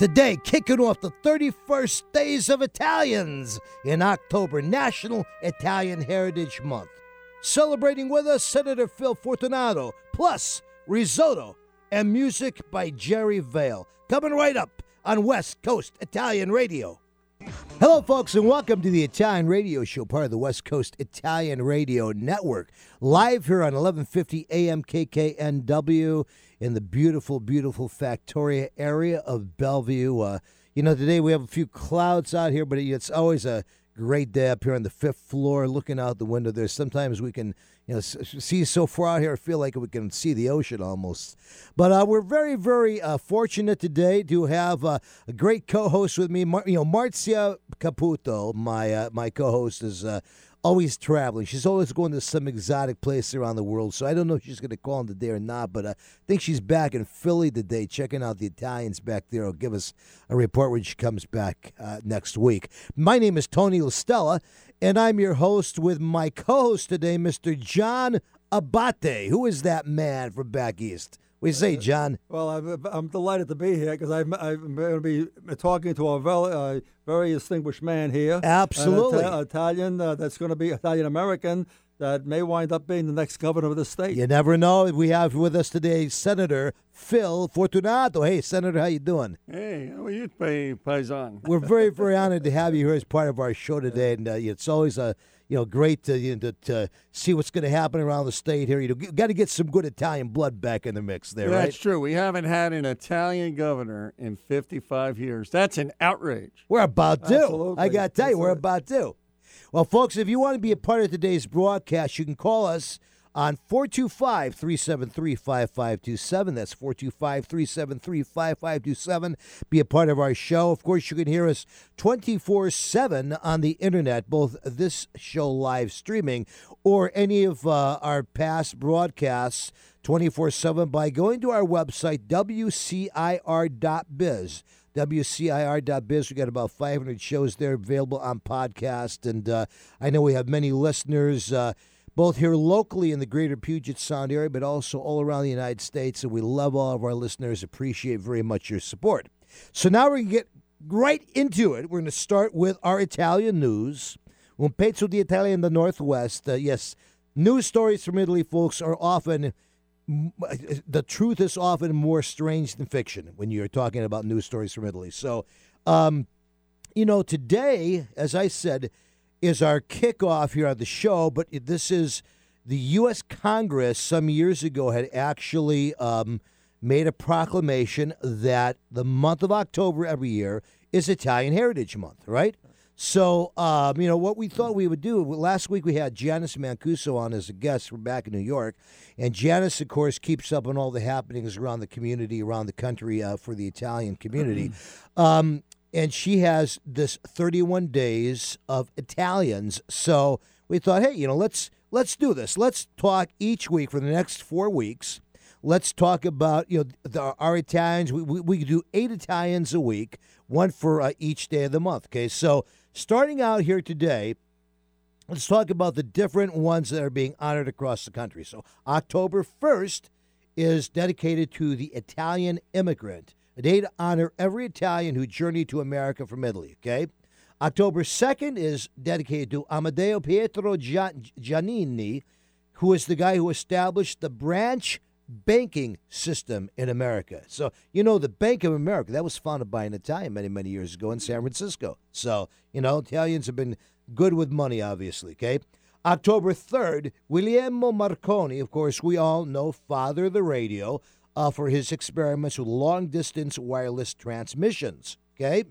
Today, kicking off the 31st Days of Italians in October, National Italian Heritage Month. Celebrating with us, Senator Phil Fortunato, plus risotto and music by Jerry Vale. Coming right up on West Coast Italian Radio. Hello, folks, and welcome to the Italian Radio Show, part of the West Coast Italian Radio Network. Live here on 1150 AM KKNW in the beautiful, beautiful Factoria area of Bellevue. Uh, you know, today we have a few clouds out here, but it's always a great day up here on the fifth floor looking out the window there. Sometimes we can, you know, see so far out here, I feel like we can see the ocean almost. But uh, we're very, very uh, fortunate today to have uh, a great co-host with me. Mar- you know, Marzia Caputo, my uh, my co-host, is uh, always traveling. She's always going to some exotic place around the world. So I don't know if she's going to call in today or not, but I think she's back in Philly today, checking out the Italians back there. I'll give us a report when she comes back uh, next week. My name is Tony LaStella, and I'm your host with my co host today, Mr. John Abate. Who is that man from back east? We say, John. Well, I'm, I'm delighted to be here because I'm, I'm going to be talking to a very, uh, very distinguished man here. Absolutely. An Ita- Italian uh, that's going to be Italian American that may wind up being the next governor of the state. You never know. We have with us today Senator Phil Fortunato. Hey, Senator, how you doing? Hey, how are you, Paisan? We're very, very honored to have you here as part of our show today, and uh, it's always a you know, great to, you know, to, to see what's going to happen around the state here. You know, got to get some good Italian blood back in the mix there, yeah, right? That's true. We haven't had an Italian governor in 55 years. That's an outrage. We're about to. Absolutely. I got to tell you, we're about to. Well, folks, if you want to be a part of today's broadcast, you can call us on 425 373 5527. That's 425 373 5527. Be a part of our show. Of course, you can hear us 24 7 on the internet, both this show live streaming or any of uh, our past broadcasts 24 7 by going to our website, WCIR.biz. WCIR.biz. We got about 500 shows there available on podcast. And uh, I know we have many listeners. Uh, both here locally in the greater Puget Sound area, but also all around the United States. And we love all of our listeners, appreciate very much your support. So now we're going to get right into it. We're going to start with our Italian news. Un pezzo di Italia in the Northwest. Uh, yes, news stories from Italy, folks, are often, the truth is often more strange than fiction when you're talking about news stories from Italy. So, um, you know, today, as I said, is our kickoff here on the show, but this is the U.S. Congress some years ago had actually um, made a proclamation that the month of October every year is Italian Heritage Month, right? So, um, you know, what we thought we would do last week, we had Janice Mancuso on as a guest from back in New York. And Janice, of course, keeps up on all the happenings around the community, around the country uh, for the Italian community. Um, and she has this 31 days of Italians. So we thought, hey, you know, let's let's do this. Let's talk each week for the next four weeks. Let's talk about you know the, our Italians. We, we, we do eight Italians a week, one for uh, each day of the month. Okay, so starting out here today, let's talk about the different ones that are being honored across the country. So October 1st is dedicated to the Italian immigrant a day to honor every Italian who journeyed to America from Italy, okay? October 2nd is dedicated to Amadeo Pietro Giannini, who is the guy who established the branch banking system in America. So, you know, the Bank of America, that was founded by an Italian many, many years ago in San Francisco. So, you know, Italians have been good with money, obviously, okay? October 3rd, Guglielmo Marconi, of course, we all know, father of the radio, uh, for his experiments with long distance wireless transmissions. Okay?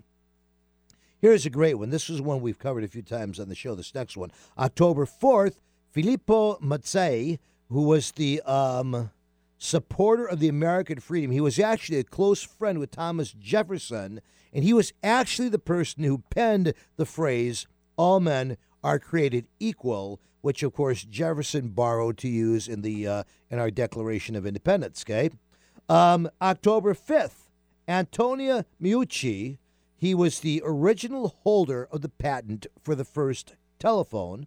Here's a great one. This is one we've covered a few times on the show. This next one. October 4th, Filippo Mazzei, who was the um, supporter of the American freedom, he was actually a close friend with Thomas Jefferson, and he was actually the person who penned the phrase, all men are created equal, which of course Jefferson borrowed to use in the uh, in our Declaration of Independence. Okay, um, October fifth, Antonio Meucci. He was the original holder of the patent for the first telephone.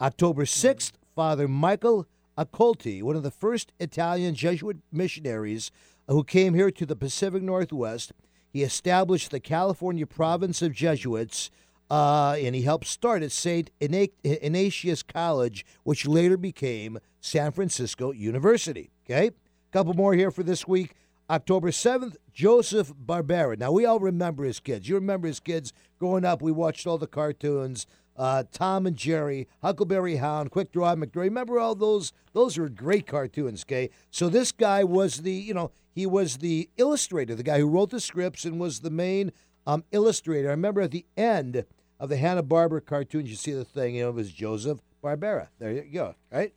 October 6th, Father Michael Accolti, one of the first Italian Jesuit missionaries who came here to the Pacific Northwest. He established the California Province of Jesuits, uh, and he helped start at St. Ignatius College, which later became San Francisco University. Okay? Couple more here for this week. October 7th, Joseph Barbera. Now, we all remember his kids. You remember his kids growing up. We watched all the cartoons. Uh, Tom and Jerry, Huckleberry Hound, Quick Draw McGraw. Remember all those? Those were great cartoons, okay? So this guy was the, you know, he was the illustrator, the guy who wrote the scripts and was the main um, illustrator. I remember at the end of the Hanna Barbera cartoons, you see the thing, you know, it was Joseph Barbera. There you go, right?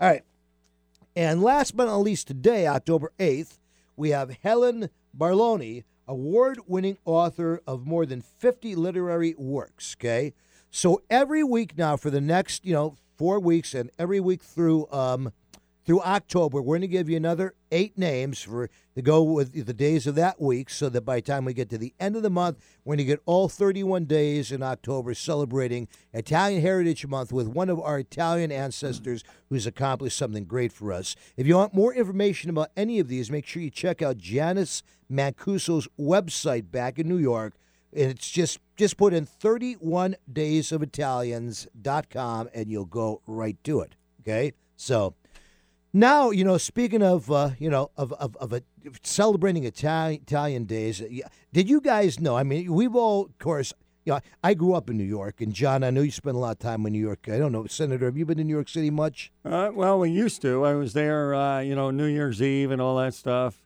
All right. And last but not least, today, October 8th, we have Helen Barolini, award winning author of more than 50 literary works. Okay. So every week now for the next, you know, four weeks and every week through um, through October, we're going to give you another eight names for to go with the days of that week, so that by the time we get to the end of the month, we're going to get all 31 days in October celebrating Italian Heritage Month with one of our Italian ancestors who's accomplished something great for us. If you want more information about any of these, make sure you check out Janice Mancuso's website back in New York. And it's just just put in 31daysofitalians.com and you'll go right to it. Okay? So now, you know, speaking of, uh, you know, of, of, of a, celebrating Italian, Italian days, uh, did you guys know? I mean, we've all, of course, you know, I grew up in New York, and John, I know you spent a lot of time in New York. I don't know, Senator, have you been to New York City much? Uh, well, we used to. I was there, uh, you know, New Year's Eve and all that stuff.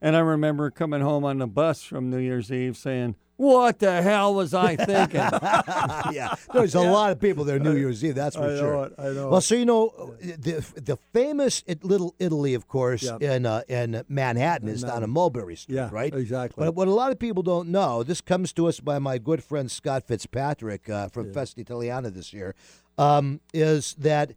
And I remember coming home on the bus from New Year's Eve saying, what the hell was I thinking? yeah, there's a yeah. lot of people there New Year's Eve. That's for I sure. It, I know. Well, so you know, the the famous Little Italy, of course, yeah. in uh, in Manhattan is down on Mulberry Street, yeah, right? Exactly. But what a lot of people don't know, this comes to us by my good friend Scott Fitzpatrick uh, from yeah. Festa Italiana this year, um, is that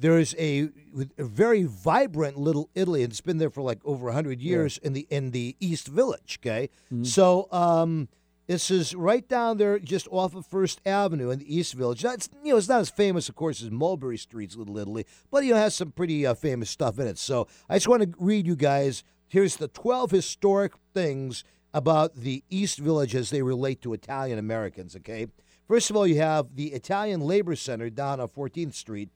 there is a, a, very vibrant little Italy, and it's been there for like over hundred years in the in the East Village. Okay, mm-hmm. so. Um, this is right down there, just off of First Avenue in the East Village. That's you know, it's not as famous, of course, as Mulberry Street's Little Italy, but you know, has some pretty uh, famous stuff in it. So I just want to read you guys. Here's the 12 historic things about the East Village as they relate to Italian Americans. Okay, first of all, you have the Italian Labor Center down on 14th Street,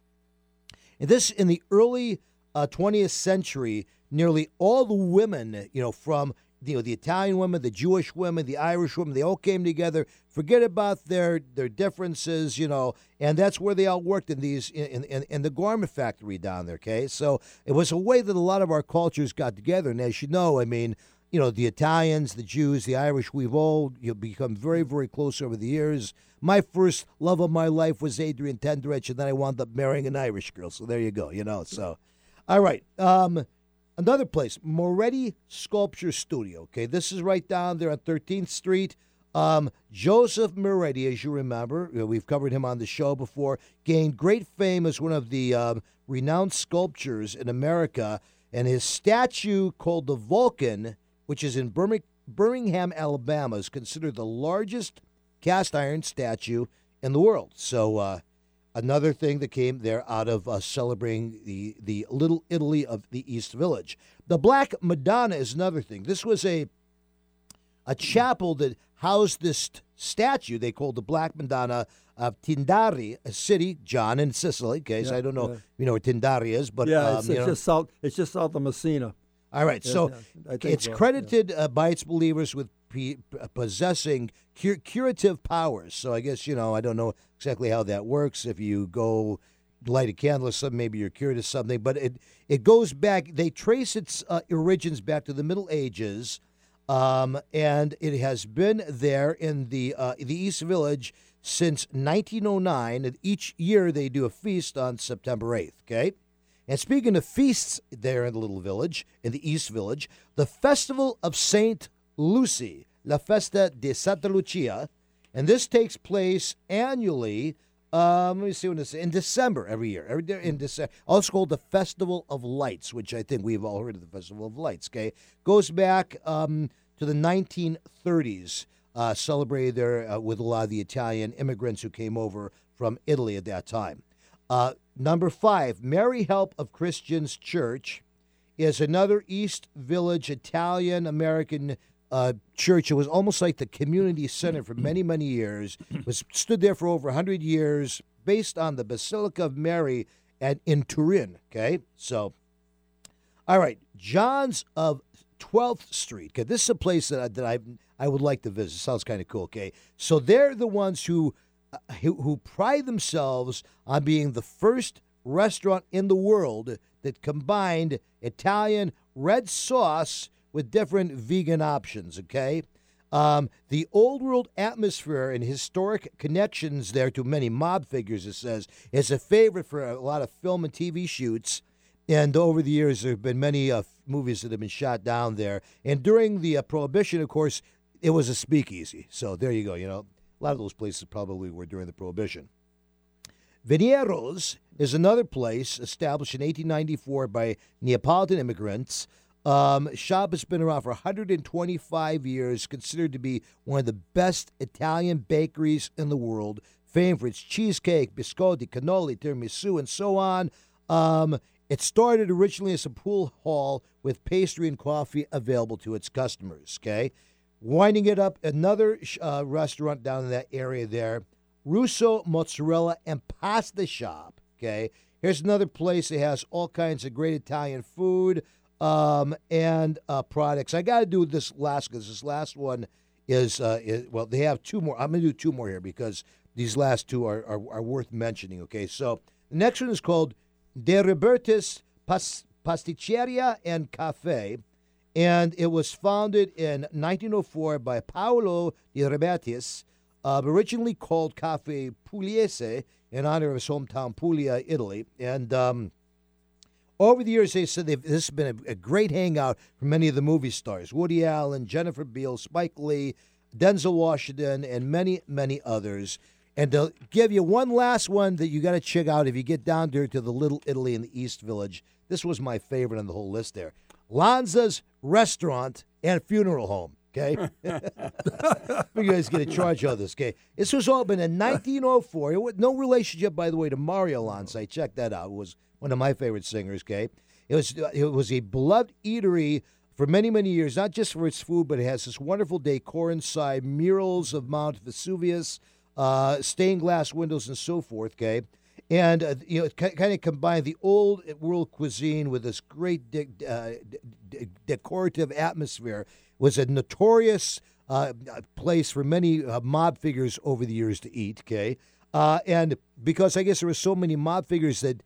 and this in the early uh, 20th century. Nearly all the women, you know, from you know the Italian women, the Jewish women, the Irish women, they all came together. Forget about their their differences, you know, and that's where they all worked in these in, in, in the garment factory down there. Okay, so it was a way that a lot of our cultures got together. And as you know, I mean, you know, the Italians, the Jews, the Irish, we've all you become very very close over the years. My first love of my life was Adrian Tenderich, and then I wound up marrying an Irish girl. So there you go, you know. So, all right. Um, Another place, Moretti Sculpture Studio. Okay, this is right down there on 13th Street. Um, Joseph Moretti, as you remember, we've covered him on the show before, gained great fame as one of the um, renowned sculptors in America. And his statue, called the Vulcan, which is in Birmingham, Alabama, is considered the largest cast iron statue in the world. So, uh, another thing that came there out of uh, celebrating the, the Little Italy of the East Village. The Black Madonna is another thing. This was a a chapel that housed this statue they called the Black Madonna of Tindari, a city, John, in Sicily. Okay, yeah, so I don't know, yeah. you know where Tindari is, but yeah, um, it's, it's just south. It's just south of Messina. All right, so it's so, credited uh, by its believers with possessing cur- curative powers. So I guess you know I don't know exactly how that works. If you go light a candle or something, maybe you're cured of something. But it it goes back. They trace its uh, origins back to the Middle Ages, um, and it has been there in the uh, the East Village since 1909. And each year they do a feast on September 8th. Okay. And speaking of feasts there in the little village, in the East Village, the Festival of Saint Lucy, La Festa di Santa Lucia, and this takes place annually. Um, let me see when this in December every year. Every in December, also called the Festival of Lights, which I think we've all heard of the Festival of Lights. Okay, goes back um, to the 1930s. Uh, celebrated there uh, with a lot of the Italian immigrants who came over from Italy at that time. Uh, number five, Mary Help of Christians Church is another East Village Italian American uh, church. It was almost like the community center for many, many years. It was stood there for over hundred years, based on the Basilica of Mary at in Turin. Okay, so all right, John's of 12th Street. Okay, this is a place that I, that I I would like to visit. Sounds kind of cool. Okay, so they're the ones who, uh, who who pride themselves on being the first restaurant in the world that combined Italian red sauce with different vegan options. Okay. Um, the old world atmosphere and historic connections there to many mob figures, it says, is a favorite for a lot of film and TV shoots. And over the years, there have been many uh, movies that have been shot down there. And during the uh, Prohibition, of course, it was a speakeasy. So there you go. You know, a lot of those places probably were during the Prohibition. Veniero's is another place established in 1894 by Neapolitan immigrants. Um, shop has been around for 125 years, considered to be one of the best Italian bakeries in the world, famed for its cheesecake, biscotti, cannoli, tiramisu, and so on. Um, it started originally as a pool hall with pastry and coffee available to its customers. Okay, winding it up, another uh, restaurant down in that area there, Russo Mozzarella and Pasta Shop. Okay, here's another place that has all kinds of great Italian food um, and uh, products. I got to do this last because this last one is, uh, is, well, they have two more. I'm going to do two more here because these last two are, are, are worth mentioning. Okay, so the next one is called De Robertis Pas- Pasticceria and Cafe, and it was founded in 1904 by Paolo De Robertis, uh, originally called Cafe Pugliese in honor of his hometown Puglia, Italy, and um, over the years, they said this has been a, a, great hangout for many of the movie stars Woody Allen, Jennifer Beal, Spike Lee, Denzel Washington, and many, many others. And to give you one last one that you got to check out if you get down there to the Little Italy in the East Village, this was my favorite on the whole list there Lanza's Restaurant and Funeral Home. Okay, you guys get a charge of this. Okay, this was opened in 1904. It was no relationship, by the way, to Mario Lanza. Check that out. It was one of my favorite singers. Okay, it was it was a beloved eatery for many many years, not just for its food, but it has this wonderful decor inside, murals of Mount Vesuvius, uh, stained glass windows, and so forth. Okay. And uh, you know, it kind of combined the old world cuisine with this great de- uh, de- decorative atmosphere It was a notorious uh, place for many uh, mob figures over the years to eat. Okay, uh, and because I guess there were so many mob figures that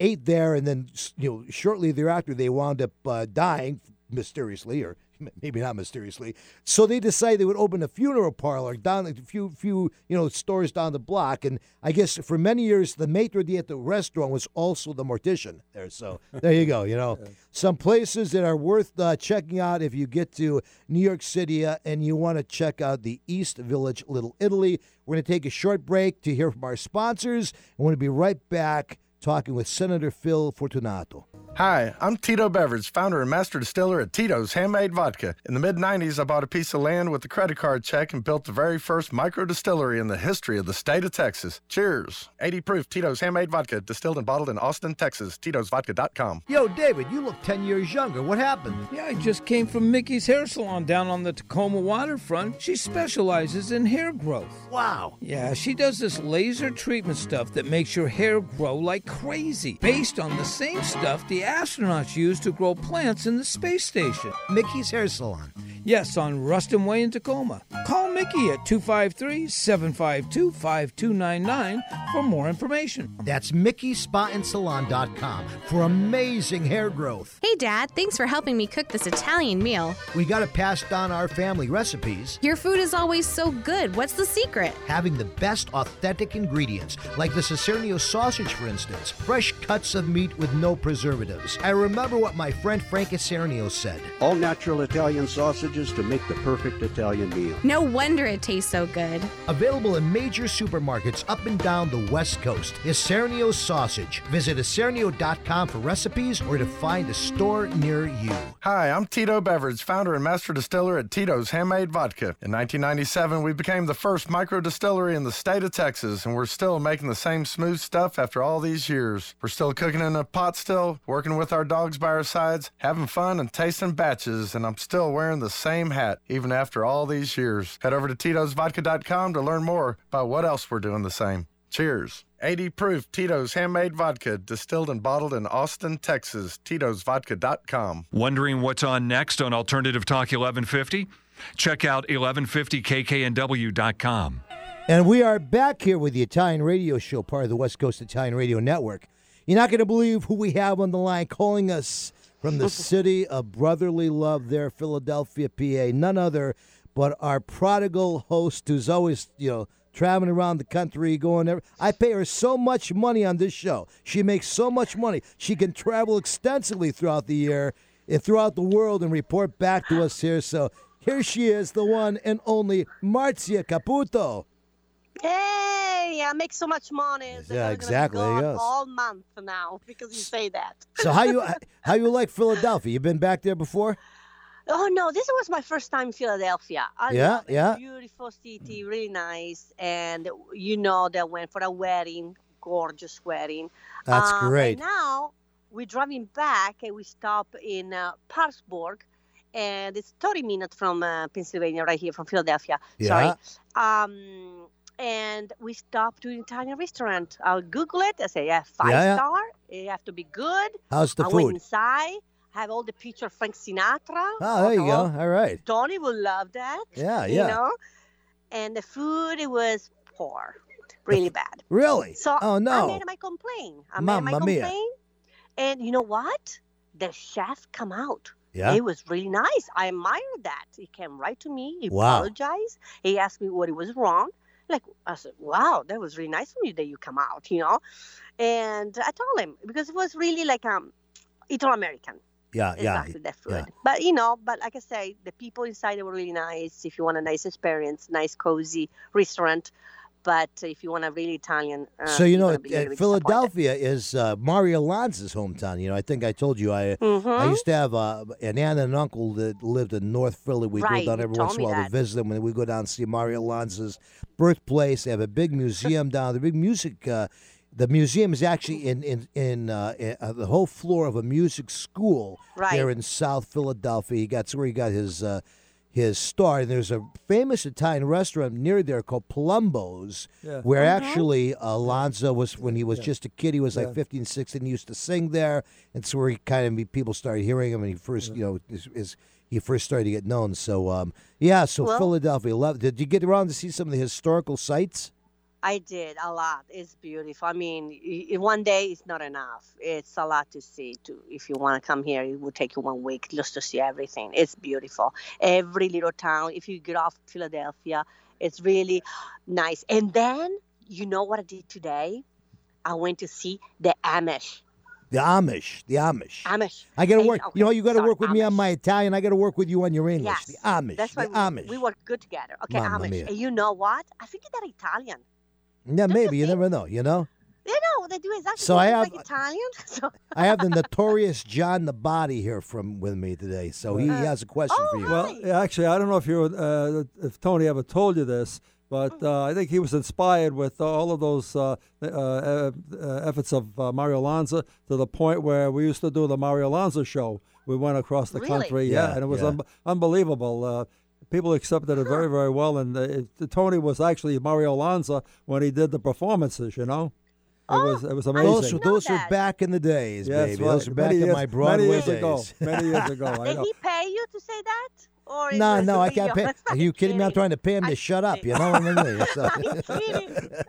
ate there, and then you know shortly thereafter they wound up uh, dying mysteriously, or maybe not mysteriously. So they decided they would open a funeral parlor down a few few you know stores down the block, and I guess for many years the maitre d' at the restaurant was also the mortician there. So there you go. You know, some places that are worth uh, checking out if you get to New York City uh, and you want to check out the East Village, Little Italy. We're going to take a short break to hear from our sponsors. We're going to be right back talking with Senator Phil Fortunato. Hi, I'm Tito Beveridge, founder and master distiller at Tito's Handmade Vodka. In the mid 90s, I bought a piece of land with a credit card check and built the very first micro distillery in the history of the state of Texas. Cheers. 80 proof Tito's Handmade Vodka, distilled and bottled in Austin, Texas. Tito'sVodka.com. Yo, David, you look 10 years younger. What happened? Yeah, I just came from Mickey's Hair Salon down on the Tacoma waterfront. She specializes in hair growth. Wow. Yeah, she does this laser treatment stuff that makes your hair grow like crazy, based on the same stuff the astronauts use to grow plants in the space station. Mickey's Hair Salon. Yes, on Ruston Way in Tacoma. Call Mickey at 253 752 5299 for more information. That's MickeySpaAndSalon.com for amazing hair growth. Hey, Dad, thanks for helping me cook this Italian meal. We got to pass down our family recipes. Your food is always so good. What's the secret? Having the best authentic ingredients, like the Isernio sausage, for instance. Fresh cuts of meat with no preservatives. I remember what my friend Frank Isernio said. All natural Italian sausages to make the perfect Italian meal. No wonder wonder it tastes so good. Available in major supermarkets up and down the West Coast. Isernio sausage. Visit isernio.com for recipes or to find a store near you. Hi, I'm Tito Beveridge, founder and master distiller at Tito's Handmade Vodka. In 1997, we became the first micro distillery in the state of Texas, and we're still making the same smooth stuff after all these years. We're still cooking in a pot still, working with our dogs by our sides, having fun and tasting batches, and I'm still wearing the same hat even after all these years. Head over to Tito'sVodka.com to learn more about what else we're doing the same. Cheers. 80 proof Tito's handmade vodka, distilled and bottled in Austin, Texas. Tito'sVodka.com. Wondering what's on next on Alternative Talk 1150? Check out 1150kknw.com. And we are back here with the Italian radio show, part of the West Coast Italian Radio Network. You're not going to believe who we have on the line calling us from the city of brotherly love there, Philadelphia, PA. None other but our prodigal host who's always, you know, traveling around the country, going there. I pay her so much money on this show. She makes so much money. She can travel extensively throughout the year and throughout the world and report back to us here. So here she is, the one and only Marzia Caputo. Hey, I make so much money. that Yeah, exactly, yes. All month now because you say that. So how you how you like Philadelphia? You been back there before? Oh no, this was my first time in Philadelphia. I Yeah, yeah. Beautiful city, really nice, and you know they went for a wedding, gorgeous wedding. That's Um, great. Now we're driving back, and we stop in uh, Parkesburg, and it's 30 minutes from uh, Pennsylvania, right here from Philadelphia. Sorry. Um, and we stop to an Italian restaurant. I'll Google it. I say, yeah, five Yeah, yeah. star. It have to be good. How's the I went food? inside. Have all the picture of Frank Sinatra. Oh, there you go. Oh, All right. Tony will love that. Yeah, You yeah. know, and the food it was poor, really bad. Really? So oh no. I made my complaint. I made my mia. complaint, and you know what? The chef come out. Yeah. It was really nice. I admired that. He came right to me. He Wow. apologized. He asked me what it was wrong. Like I said, wow, that was really nice of you that you come out, you know. And I told him because it was really like um, Italo American Yeah, yeah. that food. yeah. But you know, but like I say, the people inside they were really nice. If you want a nice experience, nice cozy restaurant. But if you want a really Italian, uh, So you know, uh. Philadelphia is uh, Mario Lanza's hometown. You know, I think I told you I I Mhm. used to have uh, an aunt and an uncle that lived in North Philly. We Right, go down every once in a while to visit them, and we go down and see Mario Lanza's birthplace. They have a big museum down. The big music. Uh, the museum is actually in in in, uh, in uh, the whole floor of a music school Right. there in South Philadelphia. He got that's where he got his uh, his start. And there's a famous Italian restaurant near there called Palumbo's, Yeah. where Uh-huh. actually Alonzo was when he was just a kid. He was like 15, 16. He used to sing there, and so where he kind of people started hearing him, and he first, you know, is, is he first started to get known. So, um, yeah. So Well- Philadelphia. Love. Did you get around to see some of the historical sites? I did a lot. It's beautiful. I mean, one day is not enough. It's a lot to see. To if you want to come here, it will take you one week just to see everything. It's beautiful. Every little town. If you get off Philadelphia, it's really nice. And then you know what I did today? I went to see the Amish. The Amish. The Amish. Amish. I got to work. okay, you know, you got to work with me on my Italian. I got to work with you on your English. Yes, The Amish. That's the why Amish. we, we work good together. Okay, Mamma Amish. mia. And you know what? I think they're Italian. Yeah, you maybe. You think? never know. You know. They know they do exactly. So I have- like Italian. So I have the notorious John the Body here from with me today, so he Uh, has a question oh, for you. hi. Well, actually, I don't know if you uh, if Tony ever told you this, but uh, I think he was inspired with all of those uh, uh, uh, efforts of uh, Mario Lanza to the point where we used to do the Mario Lanza show. We went across the Really? country, yeah, Yeah, and it was yeah. un- unbelievable. People accepted it very, very well, and uh, it, Tony was actually Mario Lanza when he did the performances. You know, it was it was amazing. those were, those were back in the days, Yes, baby. right. Those were back many in years, my Broadway many years days. ago. Many years ago. I Did know. he pay you to say that? Or No, no, I can't pay. Are you kidding me? I'm trying to pay him to I'm shut up. You know what I mean? So-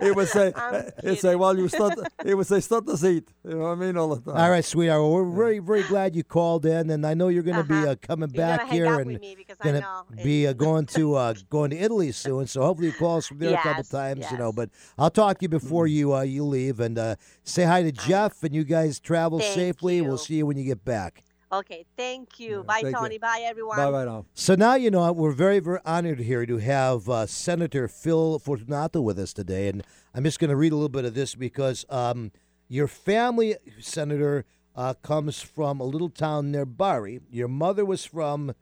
He would say, I'm he'd say, kidding. well, you start, he would say, start the seat. You know what I mean? All the time. All right, sweetheart. Well, we're very, very glad you called in, and I know you're going to be Uh-huh. uh, coming You're gonna back hang here and with me because I gonna be uh, going to uh, going to Italy soon. So hopefully you call us from there a couple Yes, times, you know. But I'll talk to you before you uh, you leave, and uh, say hi to Jeff, and you guys travel Thank safely. We'll see you when you get back. Okay, thank you. Yeah, Bye, thank you. Tony. Bye, everyone. Bye bye now. So now you know we're very very honored here to have uh, Senator Phil Fortunato with us today, and I'm just going to read a little bit of this because um, your family, Senator, uh, comes from a little town near Bari. Your mother was from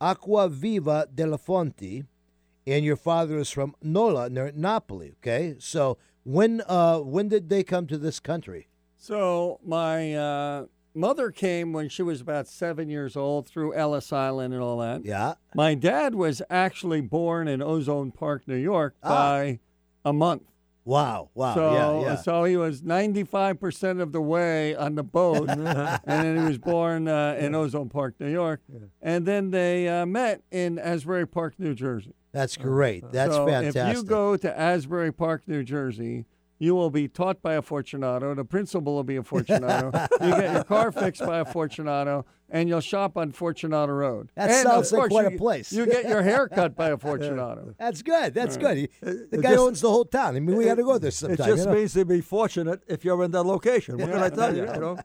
Acqua Viva della Fonte, and your father is from Nola near Napoli. Okay, so when uh, when did they come to this country? So my uh, mother came when she was about seven years old through Ellis Island and all that. Yeah, My dad was actually born in Ozone Park, New York, Ah. by a month. wow, wow, so, yeah, yeah. so he was 95% of the way on the boat, and then he was born uh, in Ozone Park, New York. And then they uh, met in Asbury Park, New Jersey. That's great. That's so fantastic. if you go to Asbury Park, New Jersey, you will be taught by a Fortunato. The principal will be a Fortunato. you get your car fixed by a Fortunato, and you'll shop on Fortunato Road. That and sounds like course, quite a you- place. You get your hair cut by a Fortunato. That's good. That's good. He- the it guy just- owns the whole town. I mean, we got to go there It sometime. just you know? means to be fortunate if you're in that location. What can I tell you? You know.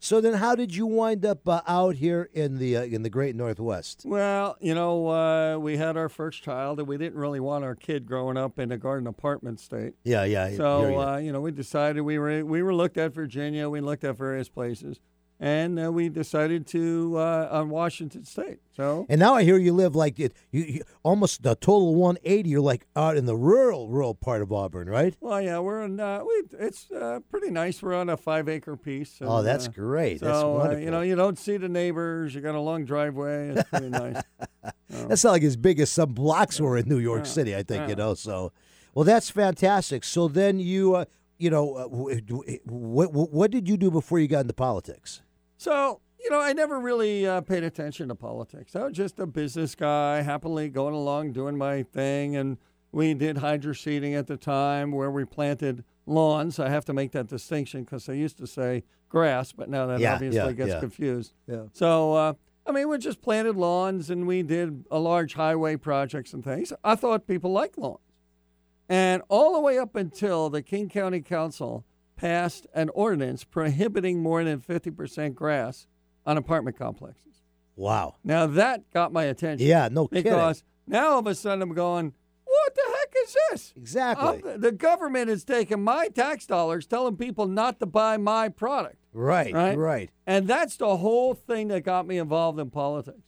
So then, how did you wind up uh, out here in the uh, in the Great Northwest? Well, you know, uh, we had our first child, and we didn't really want our kid growing up in a garden apartment state. Yeah, yeah. So you. uh, you know, we decided we were we were looked at Virginia, we looked at various places, and uh, we decided to uh, on Washington State. So and now I hear you live like it, you, you almost the total 180. You're like out in the rural, rural part of Auburn, right? well, yeah, we're in. Uh, we it's uh, pretty nice. We're on a five acre piece. oh, that's uh, great. that's So uh, wonderful. you know, you don't see the neighbors. You got a long driveway. It's pretty nice. that's not like as big as some blocks were in New York Yeah, City. I think you know. So, well, that's fantastic. So then you, uh, you know, uh, what what did you do before you got into politics? So, you know, I never really uh, paid attention to politics. I was just a business guy, happily going along doing my thing. And we did hydro seeding at the time where we planted lawns. I have to make that distinction because I used to say grass, but now that Yeah, obviously yeah, gets yeah. confused. Yeah. So, uh, I mean, we just planted lawns and we did a large highway projects and things. I thought people liked lawns. And all the way up until the King County Council passed an ordinance prohibiting more than 50% grass on apartment complexes. Wow. Now that got my attention. Yeah, no kidding. Because now all of a sudden I'm going, what the heck is this? Exactly. I'm- the government is taking my tax dollars, telling people not to buy my product. Right, Right? right. And that's the whole thing that got me involved in politics.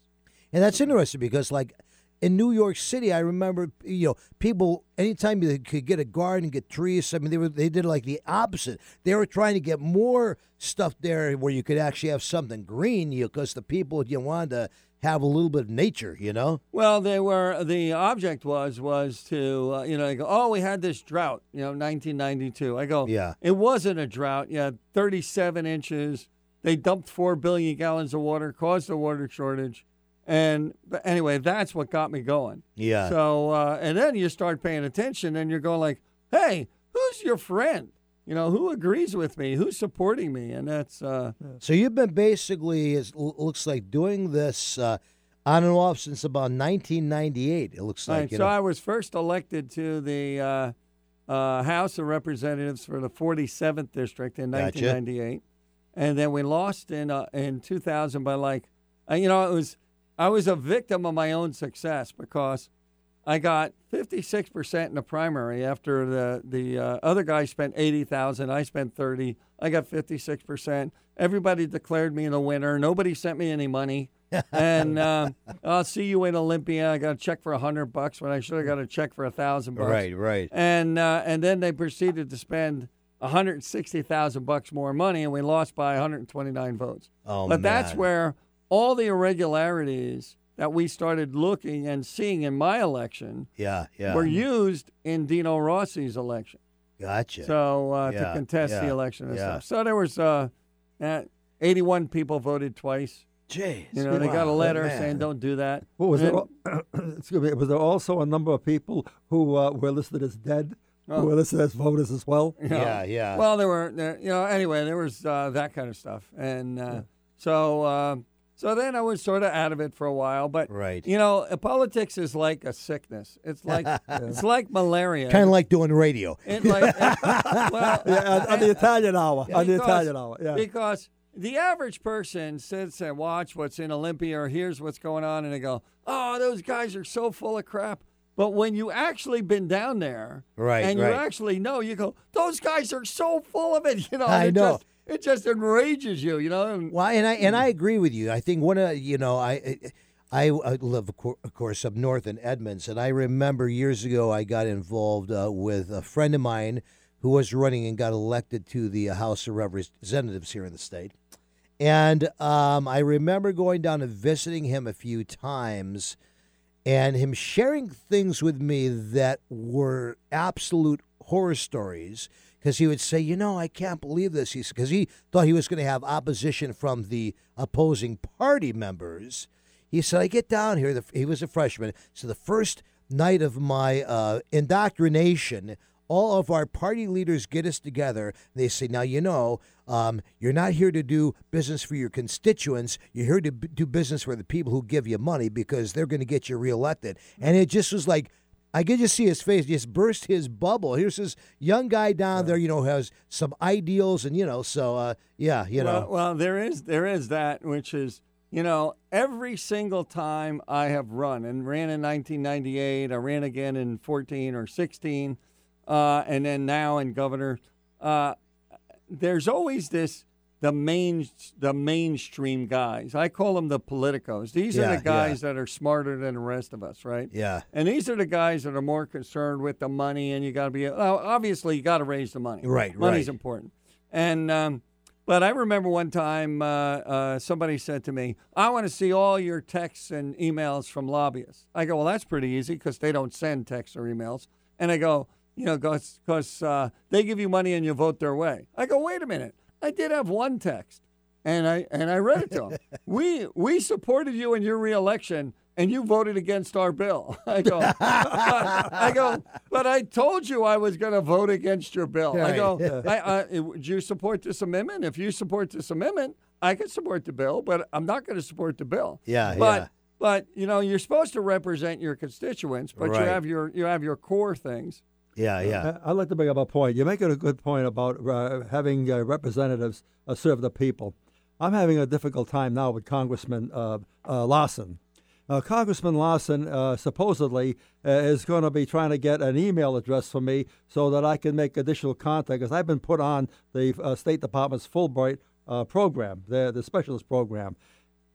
And that's interesting because, like, in New York City, I remember, you know, people anytime they could get a garden, and get trees. I mean, they were they did like the opposite. They were trying to get more stuff there where you could actually have something green, you because the people you wanted to have a little bit of nature, you know. Well, they were the object was was to uh, you know go oh we had this drought you know 1992. I go Yeah. it wasn't a drought. You had 37 inches. They dumped four billion gallons of water, caused a water shortage, and but anyway that's what got me going. Yeah. So uh, and then you start paying attention and you're going like hey who's your friend? You know who agrees with me? Who's supporting me? And that's uh, So you've been basically, it looks like, doing this uh, on and off since about 1998. It looks like. Right, so know. I was first elected to the uh, uh, House of Representatives for the 47th district in Gotcha. 1998, and then we lost in uh, in 2000 by like, uh, you know, it was I was a victim of my own success because I got 56 percent in the primary after the the uh, other guy spent 80,000, I spent 30, I got 56 percent. Everybody declared me the winner. Nobody sent me any money. and uh, I'll see you in Olympia. I got a check for a hundred bucks when I should have got a check for a thousand bucks. right, right. And uh, and then they proceeded to spend one hundred sixty thousand bucks more money, and we lost by one hundred twenty nine votes. Oh, but that's where all the irregularities that we started looking and seeing in my election Yeah, yeah. were used in Dino Rossi's election. Gotcha. So uh, Yeah, to contest the election and yeah. stuff. So there was uh, uh, 81 people voted twice. Jeez. You know, they got a letter man. saying don't do that. What was there? And- al- Excuse me. Was there also a number of people who uh, were listed as dead, Oh. who were listed as voters as well? you know. Yeah, yeah. Well, there were, there, you know, anyway, there was uh, that kind of stuff, and uh, so uh, so then I was sort of out of it for a while. But Right. you know, uh, politics is like a sickness. It's like it's like malaria. kind of like doing radio. It like it- well, Yeah, on, the Italian hour. on the because- Italian hour. Yeah. because the average person sits and watch what's in Olympia or hears what's going on, and they go, "Oh, those guys are so full of crap." But when you actually been down there, Right, and you right. actually know, you go, "Those guys are so full of it," you know. I know. Just, it just enrages you, you know. And, Well, and I and I agree with you. I think one of you know I. I, I live, of course, up north in Edmonds, and I remember years ago I got involved uh, with a friend of mine who was running and got elected to the uh, House of Representatives here in the state. And um, I remember going down and visiting him a few times, and him sharing things with me that were absolute horror stories. Because he would say, you know, I can't believe this. Because he thought he was going to have opposition from the opposing party members. He said, I get down here. The, he was a freshman. So the first night of my uh, indoctrination, all of our party leaders get us together. They say, now, you know, um, you're not here to do business for your constituents. You're here to b- do business for the people who give you money because they're going to get you reelected. And it just was like, I could just see his face just burst his bubble. Here's this young guy down there, you know, has some ideals, and you know, so uh, yeah, you well, know, well, there is there is that which is you know every single time I have run and ran in 1998, I ran again in 14 or 16, uh, and then now in governor. Uh, there's always this the main the mainstream guys. I call them the politicos. These Yeah, are the guys that are smarter than the rest of us, right? yeah, And these are the guys that are more concerned with the money, and you got to be. Well, obviously, you got to raise the money. Right, Money's right. important. And um, but I remember one time uh, uh, somebody said to me, "I want to see all your texts and emails from lobbyists." I go, "Well, that's pretty easy because they don't send texts or emails." And I go, "You know, because uh, they give you money and you vote their way." I go, "Wait a minute." I did have one text, and I and I read it to him. we we supported you in your reelection, and you voted against our bill. I go, I go, but I told you I was going to vote against your bill. I go, I, I, would you support this amendment? If you support this amendment, I can support the bill, but I'm not going to support the bill. Yeah, but yeah. but you know you're supposed to represent your constituents, but Right. you have your you have your core things. Yeah, yeah. I- I'd like to bring up a point. You're making a good point about uh, having uh, representatives uh, serve the people. I'm having a difficult time now with Congressman uh, uh, Lawson. Uh, Congressman Lawson uh, supposedly uh, is going to be trying to get an email address for me so that I can make additional contact because I've been put on the uh, State Department's Fulbright uh, program, the, the specialist program.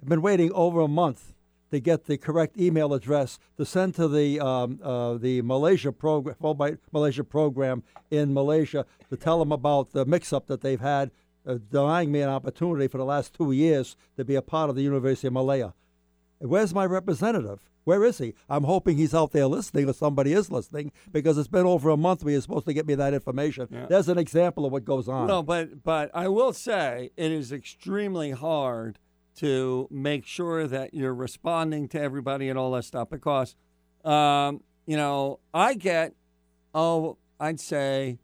I've been waiting over a month to get the correct email address to send to the um, uh, the Malaysia program, Fulbright Malaysia program in Malaysia to tell them about the mix-up that they've had, uh, denying me an opportunity for the last two years to be a part of the University of Malaya. Where's my representative? Where is he? I'm hoping he's out there listening or somebody is listening because it's been over a month we you're supposed to get me that information. There's an example of what goes on. No, but but I will say it is extremely hard to make sure that you're responding to everybody and all that stuff because, um, you know, I get oh, I'd say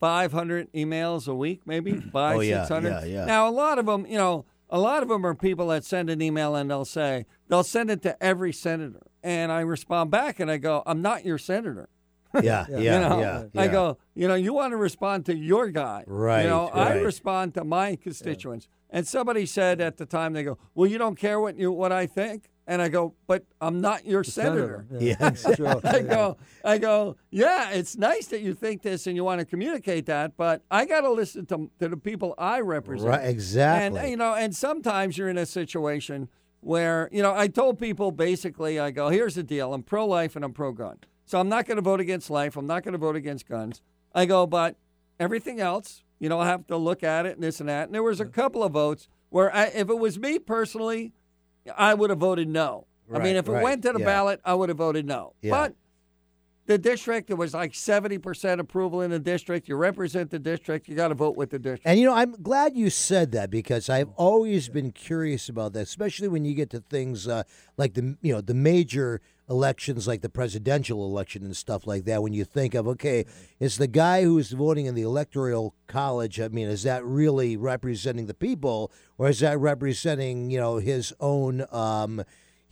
500 emails a week, maybe five, Oh, yeah, 600. yeah, yeah. Now a lot of them, you know, a lot of them are people that send an email and they'll say they'll send it to every senator, and I respond back and I go, I'm not your senator. Yeah, yeah, you yeah, know, yeah. I go, you know, you want to respond to your guy. Right, You know, I respond to my constituents. And somebody said at the time, they go, well, you don't care what you what I think, and I go, but I'm not your senator. Yeah. that's true. I go, I go, yeah, it's nice that you think this and you want to communicate that, but I got to listen to, to the people I represent. Right, exactly. And you know, and sometimes you're in a situation where you know I told people basically, I go, here's the deal: I'm pro-life and I'm pro-gun, so I'm not going to vote against life. I'm not going to vote against guns. I go, but everything else, you know, I have to look at it and this and that. And there was a couple of votes where, I, if it was me personally, I would have voted no. I mean, if it right, went to the yeah. ballot, I would have voted no. Yeah. But the district, there was like 70% approval in the district. You represent the district, you got to vote with the district. And you know, I'm glad you said that because I've always been curious about that, especially when you get to things uh, like the you know the major elections, like the presidential election and stuff like that. When you think of okay, is the guy who's voting in the electoral college? I mean, is that really representing the people, or is that representing you know his own? Um,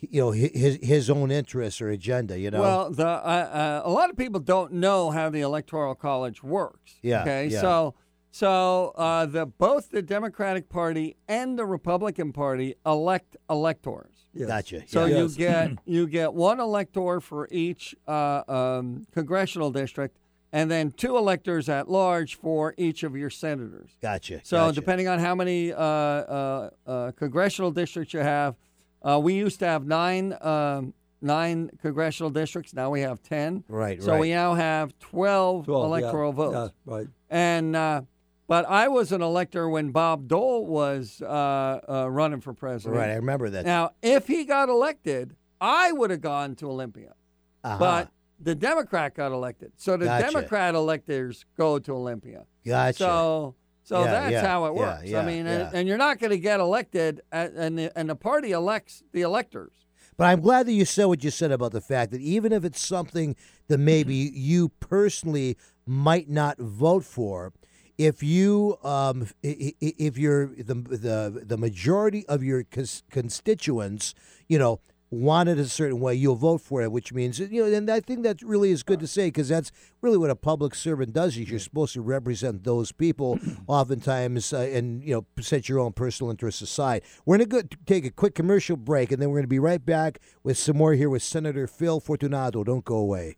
you know his his own interests or agenda. You know. Well, the uh, uh, a lot of people don't know how the electoral college works. Yeah, Okay. yeah. So So uh, the both the Democratic Party and the Republican Party elect electors. Yes. Gotcha. So yeah. you get you get one elector for each uh, um, congressional district, and then two electors at large for each of your senators. gotcha. So gotcha. depending on how many uh, uh, uh, congressional districts you have, uh, we used to have nine um, nine congressional districts. Now we have ten. Right, So right. we now have twelve, 12, yeah, electoral votes. Yeah, right. And uh, but I was an elector when Bob Dole was uh, uh, running for president. Right, I remember that. Now, if he got elected, I would have gone to Olympia. Uh-huh. But the Democrat got elected, so the Gotcha. Democrat electors go to Olympia. gotcha. So, so Yeah, that's yeah, how it works. yeah, I mean, and, and you're not going to get elected, at, and the, and the party elects the electors. But I'm glad that you said what you said about the fact that even if it's something that maybe you personally might not vote for, if you um, if you're the the the majority of your constituents, you know, want it a certain way, you'll vote for it. Which means you know, and I think that really is good to say because that's really what a public servant does. Is you're supposed to represent those people, oftentimes, uh, and you know, set your own personal interests aside. We're going to take a quick commercial break, and then we're going to be right back with some more here with Senator Phil Fortunato. Don't go away.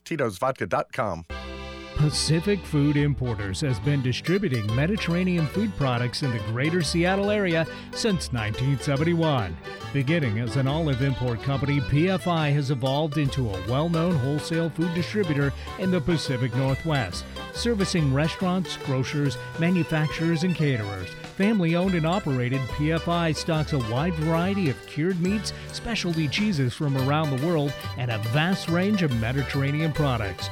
Tito'sVodka.com. Pacific Food Importers has been distributing Mediterranean food products in the greater Seattle area since 1971. Beginning as an olive import company, PFI has evolved into a well known wholesale food distributor in the Pacific Northwest, servicing restaurants, grocers, manufacturers, and caterers. Family owned and operated, PFI stocks a wide variety of cured meats, specialty cheeses from around the world, and a vast range of Mediterranean products.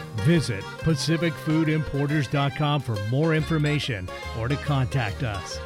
Visit PacificFoodImporters.com for more information or to contact us.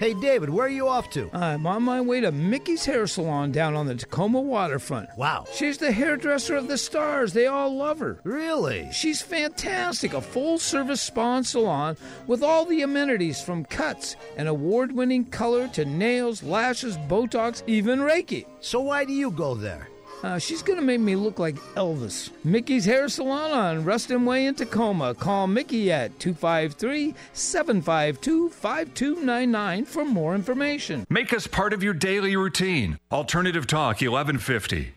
Hey, David, where are you off to? I'm on my way to Mickey's Hair Salon down on the Tacoma waterfront. Wow. She's the hairdresser of the stars. They all love her. Really? She's fantastic. A full service spa and salon with all the amenities from cuts and award winning color to nails, lashes, Botox, even Reiki. So why do you go there? Uh, she's going to make me look like Elvis. Mickey's Hair Salon on Ruston Way in Tacoma. Call Mickey at 253 752 5299 for more information. Make us part of your daily routine. Alternative Talk 1150.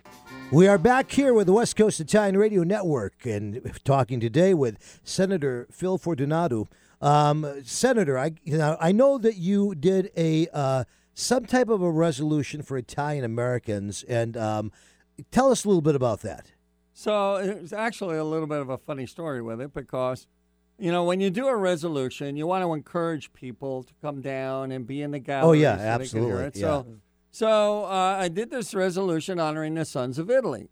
We are back here with the West Coast Italian Radio Network and talking today with Senator Phil Fortunato. Um, Senator, I you know, I know that you did a uh, some type of a resolution for Italian Americans, and um, tell us a little bit about that. So it's actually a little bit of a funny story with it because, you know, when you do a resolution, you want to encourage people to come down and be in the gallery. Oh, yeah, so they can hear absolutely, it. So, so uh, I did this resolution honoring the Sons of Italy,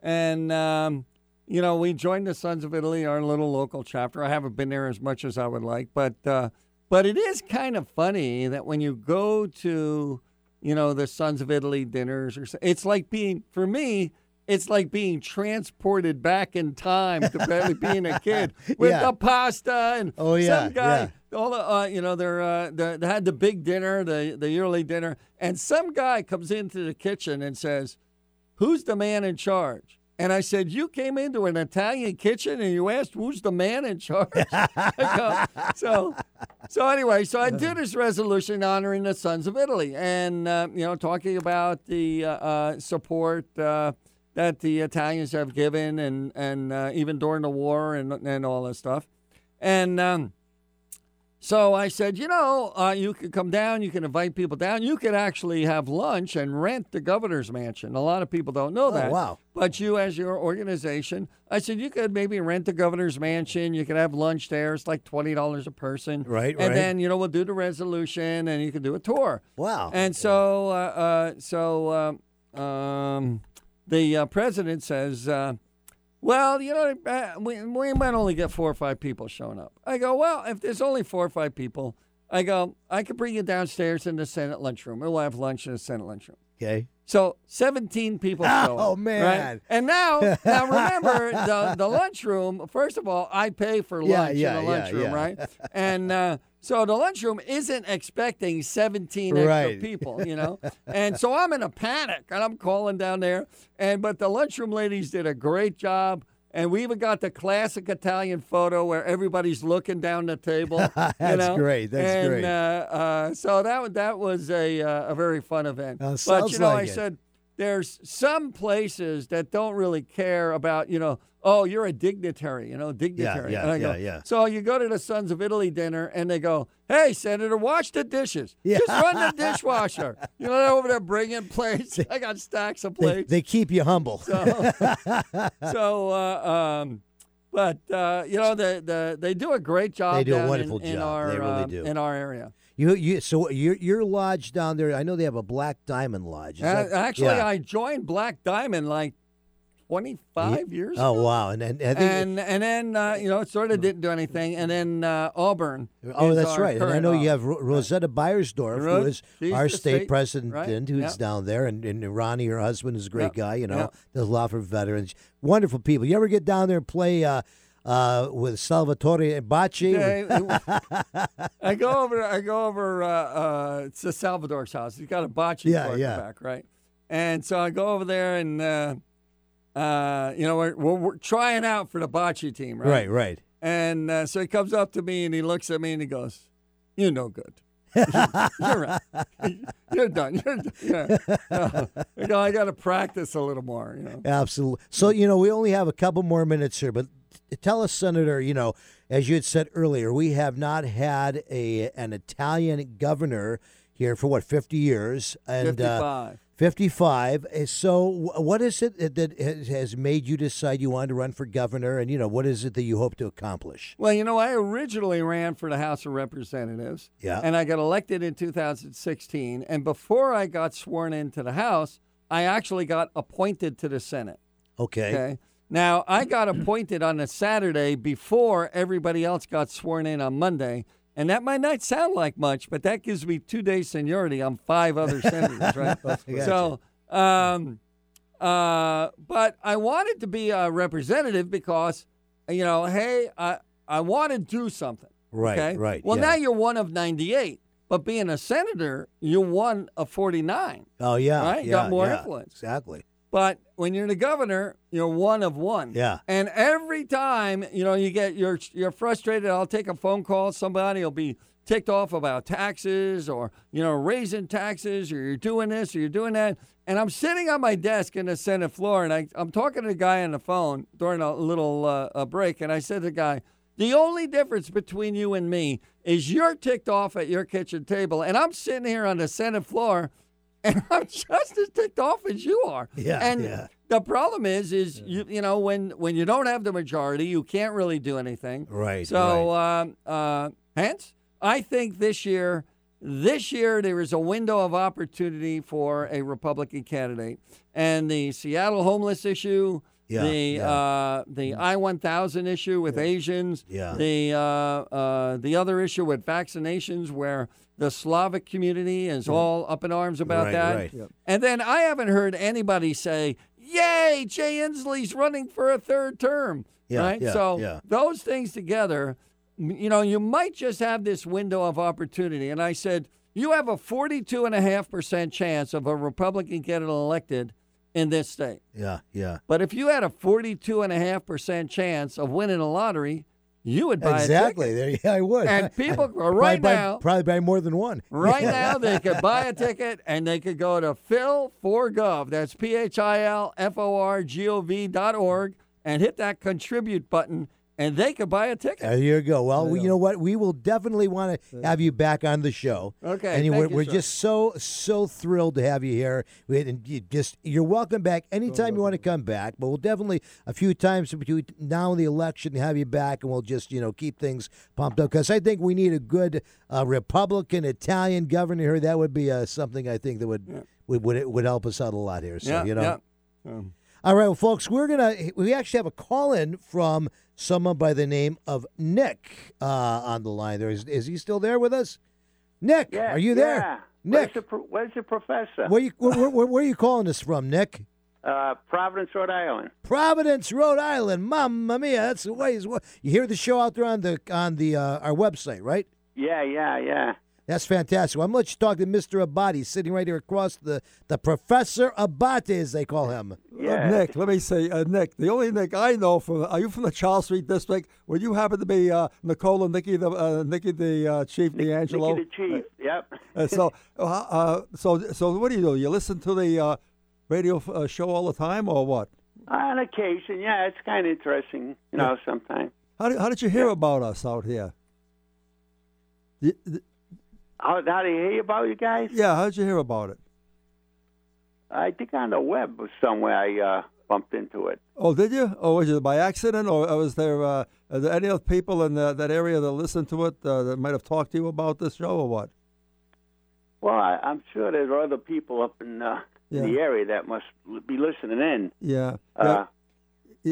and um, you know, we joined the Sons of Italy, our little local chapter. I haven't been there as much as I would like, but uh, but it is kind of funny that when you go to, you know, the Sons of Italy dinners, or so- it's like being for me, it's like being transported back in time to barely being a kid with Yeah. the pasta and Oh, yeah, some guy. yeah. All the, uh, you know, they're, uh, they they had the big dinner, the the yearly dinner, and some guy comes into the kitchen and says, "Who's the man in charge?" And I said, "You came into an Italian kitchen and you asked who's the man in charge." So, so anyway, so I did this resolution honoring the Sons of Italy, and uh, you know, talking about the uh, uh, support uh, that the Italians have given, and and uh, even during the war, and and all this stuff, and. Um, so I said, you know, uh, you could come down, you can invite people down, you could actually have lunch and rent the governor's mansion. A lot of people don't know that. Oh, wow. But you, as your organization, I said you could maybe rent the governor's mansion. You could have lunch there. It's like twenty dollars a person. Right, And right. then you know we'll do the resolution, and you can do a tour. Wow. And so, uh, uh, so um, um, the uh, president says, uh, "Well, you know, uh, we, we might only get four or five people showing up." I go, "Well, if there's only four or five people, I go, I could bring you downstairs in the Senate lunchroom, and we'll have lunch in the Senate lunchroom." Okay. So 17 people show up. Oh, right? man. And now, now remember the the lunchroom. First of all, I pay for lunch yeah, in the yeah, lunchroom, yeah. right? And uh, so the lunchroom isn't expecting 17 extra Right. people, you know. and so I'm in a panic, and I'm calling down there. And but the lunchroom ladies did a great job. And we even got the classic Italian photo where everybody's looking down the table. you That's know? great, that's and, great. Uh, uh, so that that was a uh, a very fun event. But you know, like I it. said there's some places that don't really care about you know. Oh, you're a dignitary, you know, dignitary. yeah, and I go, yeah, yeah. So you go to the Sons of Italy dinner, and they go, "Hey, Senator, wash the dishes. Yeah. Just run the dishwasher. You know, they're over there bringing plates. I got stacks of plates. they keep you humble. So, so uh, um, but uh, you know, the, the they do a great job. They do a wonderful in, in job. Our, They really uh, do. in our area. You you so your your lodge down there. I know they have a Black Diamond Lodge. Uh, that- actually, yeah. I joined Black Diamond like 25 years Oh ago. wow! And and, And and then uh, you know it sort of didn't do anything, and then uh, Auburn. Oh, that's right. And I know you have Ro- Rosetta Beyersdorf, Ro- who is she's our state state- president, right, who's yeah. down there, and, and Ronnie, her husband, is a great Yeah, guy. You know, yeah. does a lot for veterans. Wonderful people. You ever get down there and play uh, uh, with Salvatore Bacci? Yeah, I go over. I go over uh, uh, to Salvador's house. He's got a bocce Yeah, yeah. the back, right? And so I go over there, and uh, uh, you know we're, we're, we're trying out for the bocce team, right? right, right. And uh, so he comes up to me and he looks at me and he goes, "You're no good. You're right. You're done. You're done." Yeah. Uh, you know, I got to practice a little more. You know. Absolutely. So, you know, we only have a couple more minutes here, but tell us, Senator, you know, as you had said earlier, we have not had a an Italian governor here for what, 50 years? And, Uh, 55. 55. Uh, So, what is it that- has made you decide you wanted to run for governor? And, you know, what is it that you hope to accomplish? Well, you know, I originally ran for the House of Representatives. Yeah. And I got elected in 2016. And before I got sworn into the House, I actually got appointed to the Senate. Okay. Okay. Now, I got appointed on a Saturday before everybody else got sworn in on Monday. And that might not sound like much, but that gives me two days seniority on five other senators, right? So, um, uh, but I wanted to be a representative because, you know, hey, I, I want to do something. Right, okay? right, Well, yeah. now you're one of 98, but being a senator, you're one of 49. Oh, yeah. Right? Yeah, Got more yeah, influence. Exactly. But when you're the governor, you're one of one. Yeah. And every time, you know, you get you're you're frustrated, I'll take a phone call, somebody will be ticked off about taxes or, you know, raising taxes or you're doing this or you're doing that. And I'm sitting on my desk in the Senate floor and I, I'm talking to the guy on the phone during a little uh, a break. And I said to the guy, the only difference between you and me is you're ticked off at your kitchen table and I'm sitting here on the Senate floor and I'm just as ticked off as you are. Yeah, And yeah. the problem is, is you you know when when you don't have the majority, you can't really do anything. Right, So, um, uh, hence, I think this year, this year there is a window of opportunity for a Republican candidate, and the Seattle homeless issue. Yeah, the yeah. Mm. Uh, the I one thousand issue with Asians, Yeah. the uh, uh, the other issue with vaccinations, where the Slavic community is all up in arms about Right, that. right. Yep. And then I haven't heard anybody say, yay, Jay Inslee's running for a third term. Yeah, right? yeah, so yeah. those things together, you know, you might just have this window of opportunity. And I said, you have a 42.5% chance of a Republican getting elected in this state. Yeah, yeah. But if you had a 42.5% chance of winning a lottery, you would buy exactly. a ticket. There, yeah, I would. And people Probably right buy- now, probably buy more than one. right now, they could buy a ticket and they could go to Phil for Gov. That's P H I L F O R G O V dot org and hit that contribute button, and they could buy a ticket. There you go. Well, we, you know what? We will definitely want to have you back on the show. Okay, and you- we're, you, we're just so so thrilled to have you here. We, and you just you're welcome back anytime you want to come back. But we'll definitely a few times between now and the election have you back, and we'll just you know keep things pumped up because I think we need a good uh, Republican Italian governor here. That would be uh, something I think that would would, would would help us out a lot here. So yeah, you know. yeah. Um, All right, well, folks, we're gonna we actually have a call in from someone by the name of Nick uh, on the line. There is is he still there with us? Nick, Yeah, are you there? yeah. Nick, Where's the, pro- where's the professor? where you where, where, where are you calling us from, Nick? Uh, Providence, Rhode Island. Providence, Rhode Island. Mamma mia, that's the way. You hear the show out there on the on the uh, our website, right? Yeah, yeah, yeah. That's fantastic. Well, I'm going to let you talk to Mr. Abate, sitting right here across the the Professor Abate, as they call him. Yeah. Nick, let me say, uh, Nick, the only Nick I know from, are you from the Charles Street district? Would you happen to be uh, Nicole and Nikki the uh, Nikki the uh, Chief D'Angelo? Nicky the Chief. Yep. Uh, so, uh, uh, so, so, what do you do? You listen to the uh, radio uh, show all the time, or what? On occasion, yeah, it's kind of interesting, you know, sometimes. How did, how did you hear about us out here? Y- th- How, how do you hear about you guys? Yeah, how did you hear about it? I think on the web somewhere I uh, bumped into it. Oh, did you? Or was it by accident, or was there uh, are there any other people in the, that area that listened to it uh, that might have talked to you about this show, or what? Well, I, I'm sure there's other people up in, uh, Yeah. the area that must be listening in. Yeah. Uh, Yeah,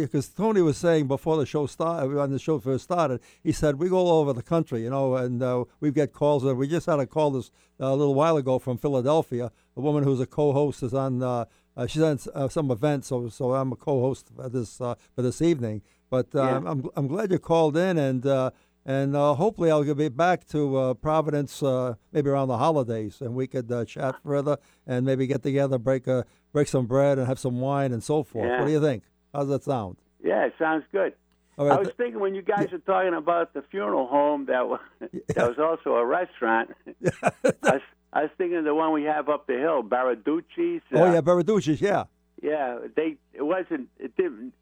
because Tony was saying before the show started, when the show first started, he said we go all over the country, you know, and uh, we get calls. And we just had a call this uh, a little while ago from Philadelphia. A woman who's a co-host is on. Uh, uh, she's on uh, some event, so so I'm a co-host for this uh, for this evening. But uh, Yeah. I'm I'm glad you called in, and uh, and uh, hopefully I'll be back to uh, Providence uh, maybe around the holidays, and we could uh, chat further and maybe get together, break a break some bread, and have some wine and so forth. Yeah. What do you think? How's that sound? yeah, it sounds good. I was thinking when you guys were talking about the funeral home that was, that was also a restaurant. I, was, I was thinking of the one we have up the hill, Baraducci's. oh uh, yeah, Baraducci's, yeah. Yeah, they it wasn't it didn't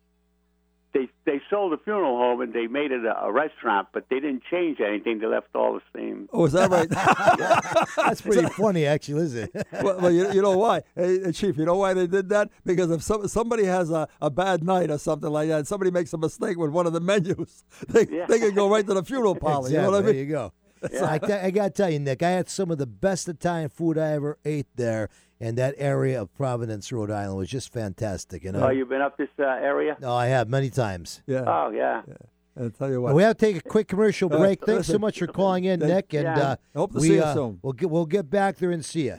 they they sold the funeral home and they made it a, a restaurant, but they didn't change anything. They left all the same. Oh, is that right? That's pretty funny, actually, isn't it? well, well you, you know why, hey, hey, Chief? You know why they did that? Because if some, somebody has a, a bad night or something like that, and somebody makes a mistake with one of the menus, they Yeah. they can go right to the funeral parlor. You know what I mean? There you go. I, I got to tell you, Nick, I had some of the best Italian food I ever ate there, and that area of Providence, Rhode Island, was just fantastic. You know, Oh, you've been up this uh, area? no, I have many times. Yeah. Oh, yeah. yeah. I'll tell you what. We have to take a quick commercial Uh, break. Thanks so much for calling in, Nick, and Yeah. uh, I hope to we, see you uh, soon. We'll get we'll get back there and see you.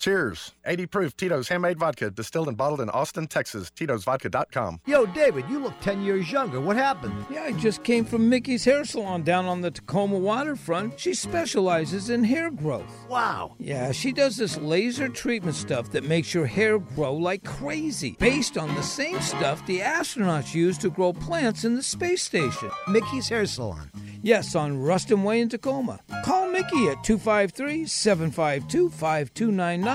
Cheers. 80 proof Tito's Handmade Vodka, distilled and bottled in Austin, Texas. Tito'sVodka.com. Yo, David, you look 10 years younger. What happened? Yeah, I just came from Mickey's Hair Salon down on the Tacoma waterfront. She specializes in hair growth. Wow. Yeah, she does this laser treatment stuff that makes your hair grow like crazy, based on the same stuff the astronauts use to grow plants in the space station. Mickey's Hair Salon. Yes, on Ruston Way in Tacoma. Call Mickey at 253 752 5299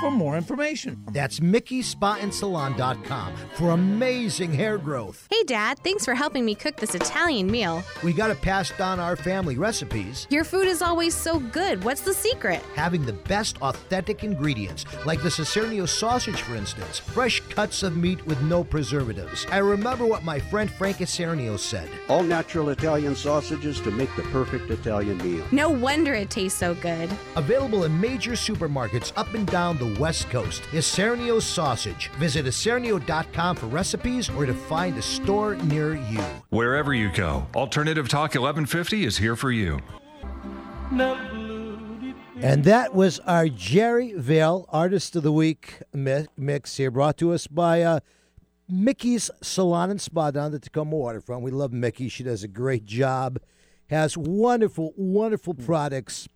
for more information. That's MickeySpaAndSalon.com for amazing hair growth. Hey, Dad, thanks for helping me cook this Italian meal. We got to pass down our family recipes. Your food is always so good. What's the secret? Having the best authentic ingredients, like the Isernio sausage, for instance. Fresh cuts of meat with no preservatives. I remember what my friend Frank Isernio said. All natural Italian sausages to make the perfect Italian meal. No wonder it tastes so good. Available in major supermarkets up and down the West Coast. Isernio Sausage. Visit isernio.com for recipes or to find a store near you. Wherever you go, Alternative Talk 1150 is here for you. And that was our Jerry Vale Artist of the Week mix here, brought to us by uh, Mickey's Salon and Spa down the Tacoma waterfront. We love Mickey. She does a great job, has wonderful, wonderful products,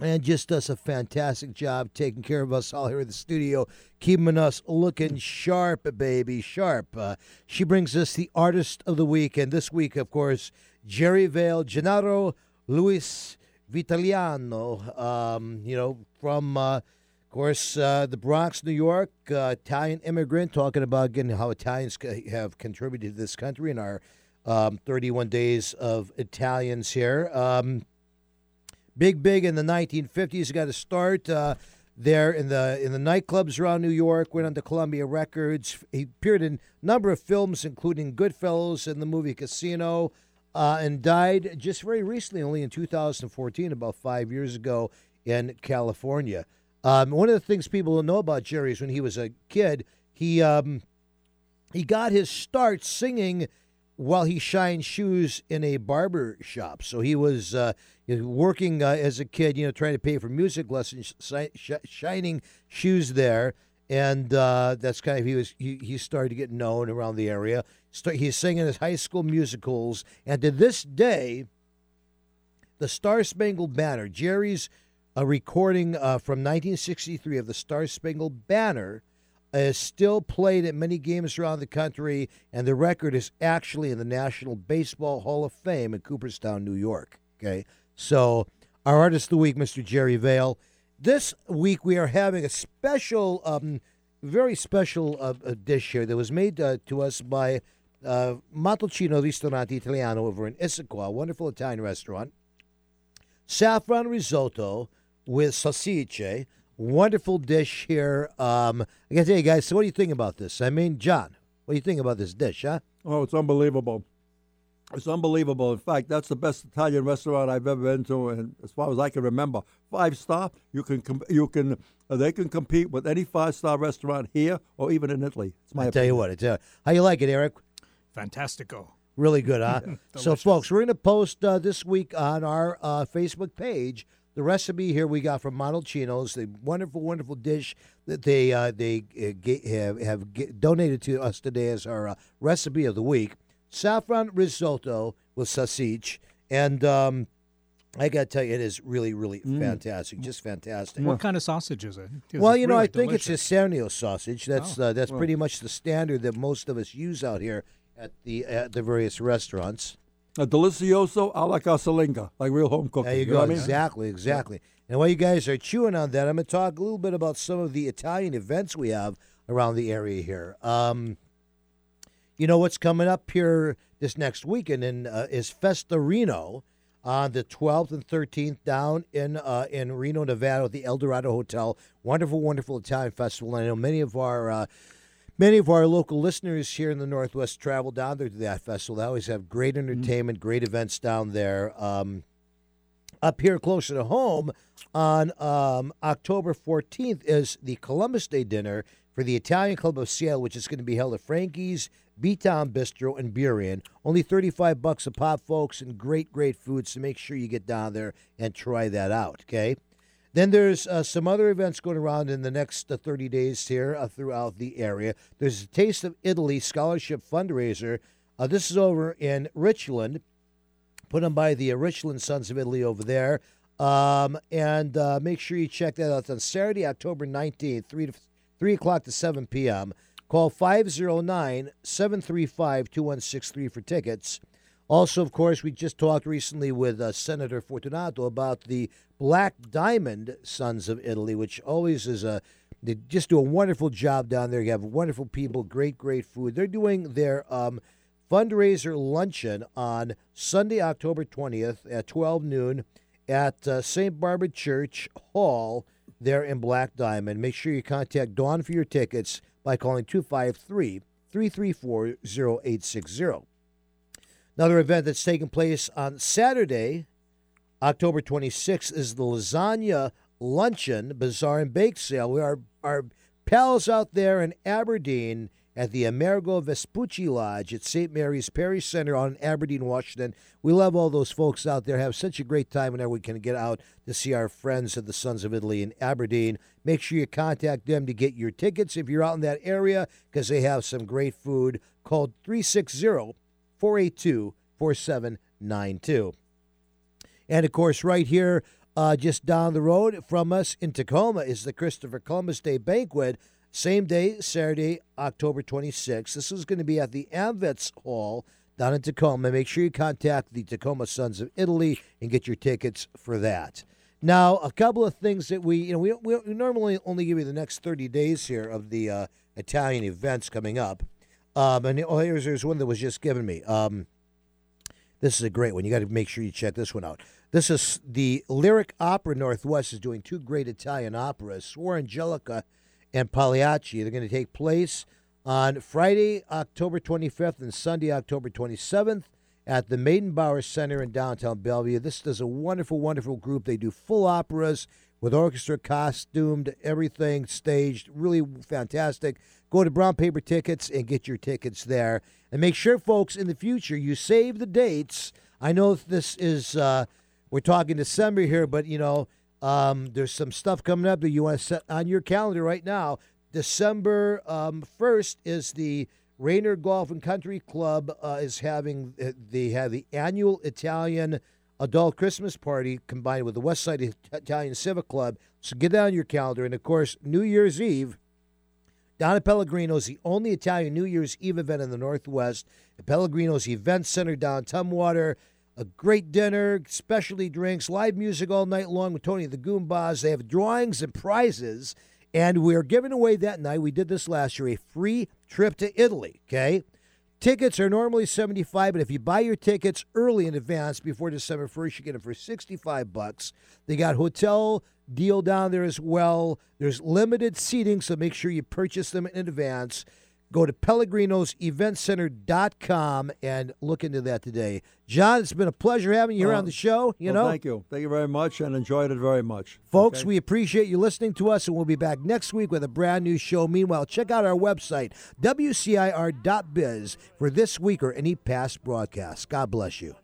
and just does a fantastic job taking care of us all here in the studio, keeping us looking sharp, baby, sharp. Uh, she brings us the Artist of the Week, and this week, of course, Jerry Vale, Genaro Louis Vitaliano, um, you know, from, uh, of course, uh, the Bronx, New York, uh, Italian immigrant, talking about again how Italians have contributed to this country in our um, 31 days of Italians here. Um, big, big in the 1950s. Got to start uh, there in the in the nightclubs around New York. Went on to Columbia Records. He appeared in a number of films, including Goodfellas and the movie Casino uh, and died just very recently, only in 2014, about five years ago in California. Um, one of the things people don't know about Jerry is when he was a kid, he um, he got his start singing while he shined shoes in a barber shop. So he was uh, working uh, as a kid, you know, trying to pay for music lessons, shi- sh- shining shoes there. And uh, that's kind of he was he, he started to get known around the area. Start, he's singing his high school musicals, and to this day, the Star Spangled Banner, Jerry's a recording uh, from 1963 of the Star Spangled Banner is still played at many games around the country, and the record is actually in the National Baseball Hall of Fame in Cooperstown, New York. Okay, so our artist of the week, Mr. Jerry Vale. This week we are having a special, um, very special uh, uh, dish here that was made uh, to us by uh, Ristorante Italiano over in Issaquah, a wonderful Italian restaurant. Saffron risotto with salsicce. Wonderful dish here. Um, I gotta tell you guys, so what do you think about this? I mean, John, what do you think about this dish, huh? Oh, it's unbelievable. It's unbelievable. In fact, that's the best Italian restaurant I've ever been to, and as far as I can remember, five star. You can com- you can uh, they can compete with any five star restaurant here or even in Italy. It's my I tell you what, I tell you, how you like it, Eric? Fantastico. Really good, huh? so, folks, we're going to post uh, this week on our uh, Facebook page the recipe here we got from Montalcino's, the wonderful, wonderful dish that they uh, they uh, ga- have, have ga- donated to us today as our uh, recipe of the week: saffron risotto with sausage, and um, I got to tell you, it is really, really fantastic, just fantastic. What kind of sausage is it? 'Cause Well, it's you know, really I think delicious. it's a Cernio sausage. That's Oh, uh, that's well. pretty much the standard that most of us use out here at the at the various restaurants. A delicioso a la casalinga, like real home cooking. There you know go. what I mean? Exactly, exactly. And while you guys are chewing on that, I'm going to talk a little bit about some of the Italian events we have around the area here. Um, you know what's coming up here this next weekend in, uh, is Festa Reno on the 12th and 13th down in uh, in Reno, Nevada, at the El Dorado Hotel. Wonderful, wonderful Italian festival. And I know many of our uh, many of our local listeners here in the Northwest travel down there to that festival. They always have great entertainment, great events down there. Um, up here closer to home on um, October 14th is the Columbus Day dinner for the Italian Club of Seattle, which is going to be held at Frankie's B-Town Bistro in Burien. Only 35 bucks a pop, folks, and great, great food. So make sure you get down there and try that out, okay? Then there's uh, some other events going around in the next uh, 30 days here uh, throughout the area. There's a Taste of Italy Scholarship Fundraiser. Uh, this is over in Richland put on by the uh, Richland Sons of Italy over there. Um, and uh, make sure you check that out. It's on Saturday, October 19th, 3, to, 3 o'clock to 7 p.m. Call 509 735 2163 for tickets. Also, of course, we just talked recently with uh, Senator Fortunato about the Black Diamond Sons of Italy, which always is a they just do a wonderful job down there. You have wonderful people, great, great food. They're doing their um, fundraiser luncheon on Sunday, October 20th at 12 noon at uh, St. Barbara Church Hall there in Black Diamond. Make sure you contact Dawn for your tickets by calling 253 334 0860. Another event that's taking place on Saturday, October 26th, is the Lasagna Luncheon Bazaar and Bake Sale. We are our pals out there in Aberdeen at the Amerigo Vespucci Lodge at St. Mary's Parish Center on Aberdeen, Washington. We love all those folks out there. Have such a great time whenever we can get out to see our friends at the Sons of Italy in Aberdeen. Make sure you contact them to get your tickets if you're out in that area because they have some great food. Called 360 482 4792. And of course, right here, uh, just down the road from us in Tacoma, is the Christopher Columbus Day Banquet. Same day, Saturday, October 26th. This is going to be at the Amvets Hall down in Tacoma. Make sure you contact the Tacoma Sons of Italy and get your tickets for that. Now, a couple of things that we, you know, we, we normally only give you the next 30 days here of the uh, Italian events coming up. Um, and oh, here's, here's one that was just given me. Um, this is a great one. You got to make sure you check this one out. This is the Lyric Opera Northwest is doing two great Italian operas, Suor Angelica and Pagliacci. They're going to take place on Friday, October 25th and Sunday, October 27th at the Meydenbauer Center in downtown Bellevue. This is a wonderful, wonderful group. They do full operas with orchestra costumed, everything staged, really fantastic. Go to Brown Paper Tickets and get your tickets there. And make sure, folks, in the future, you save the dates. I know this is, uh, we're talking December here, but, you know, um, there's some stuff coming up that you want to set on your calendar right now. December um, 1st is the Rainier Golf and Country Club uh, is having, uh, they have the annual Italian adult Christmas party combined with the West Side Italian Civic Club. So get that on your calendar. And of course, New Year's Eve, down at Pellegrino's, the only Italian New Year's Eve event in the Northwest. Pellegrino's Event Center down Tumwater. A great dinner, specialty drinks, live music all night long with Tony the Goombas. They have drawings and prizes. And we're giving away that night, we did this last year, a free trip to Italy, okay? Tickets are normally 75, but if you buy your tickets early in advance before December 1st, you get them for 65 bucks. They got hotel deal down there as well. There's limited seating, so make sure you purchase them in advance. Go to pellegrino'seventcenter.com and look into that today. John, it's been a pleasure having you here Uh, on the show. You well, know, thank you, thank you very much, and enjoyed it very much. Folks, Okay? we appreciate you listening to us, and we'll be back next week with a brand new show. Meanwhile, check out our website, WCIR.biz, for this week or any past broadcasts. God bless you.